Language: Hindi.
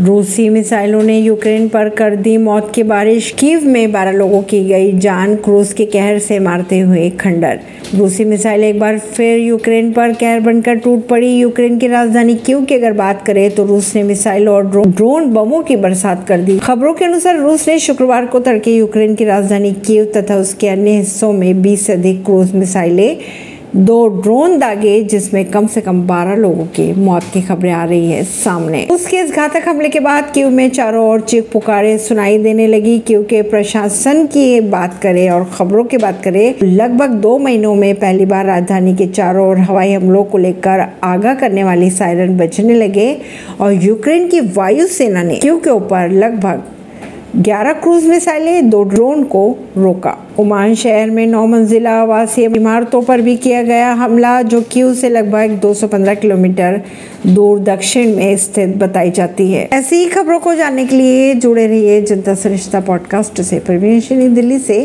रूसी मिसाइलों ने यूक्रेन पर कर दी मौत की बारिश। कीव में 12 लोगों की गई जान, क्रूज के कहर से मारते हुए खंडर। रूसी मिसाइल एक बार फिर यूक्रेन पर कहर बनकर टूट पड़ी। यूक्रेन की राजधानी क्यू की अगर बात करें तो रूस ने मिसाइल और ड्रोन बमों की बरसात कर दी। खबरों के अनुसार रूस ने शुक्रवार को तड़के यूक्रेन की राजधानी कीव तथा उसके अन्य हिस्सों में 20 से अधिक क्रूज मिसाइलें दो ड्रोन दागे जिसमें कम से कम 12 लोगों की मौत की खबरें आ रही है सामने। उसके इस घातक हमले के बाद क्यू में चारों ओर चीख पुकारे, सुनाई देने लगी। क्योंकि प्रशासन की बात करें और खबरों की बात करें, लगभग दो महीनों में पहली बार राजधानी के चारों ओर हवाई हमलों को लेकर आगाह करने वाली सायरन बजने लगे और यूक्रेन की वायुसेना ने क्यू के ऊपर लगभग 11 क्रूज मिसाइलें, दो ड्रोन को रोका। ओमान शहर में नौ मंजिला आवासीय इमारतों पर भी किया गया हमला, जो क्यू से लगभग 215 किलोमीटर दूर दक्षिण में स्थित बताई जाती है। ऐसी ही खबरों को जानने के लिए जुड़े रहिए जनता सरिश्ता पॉडकास्ट से। परवीन दिल्ली से।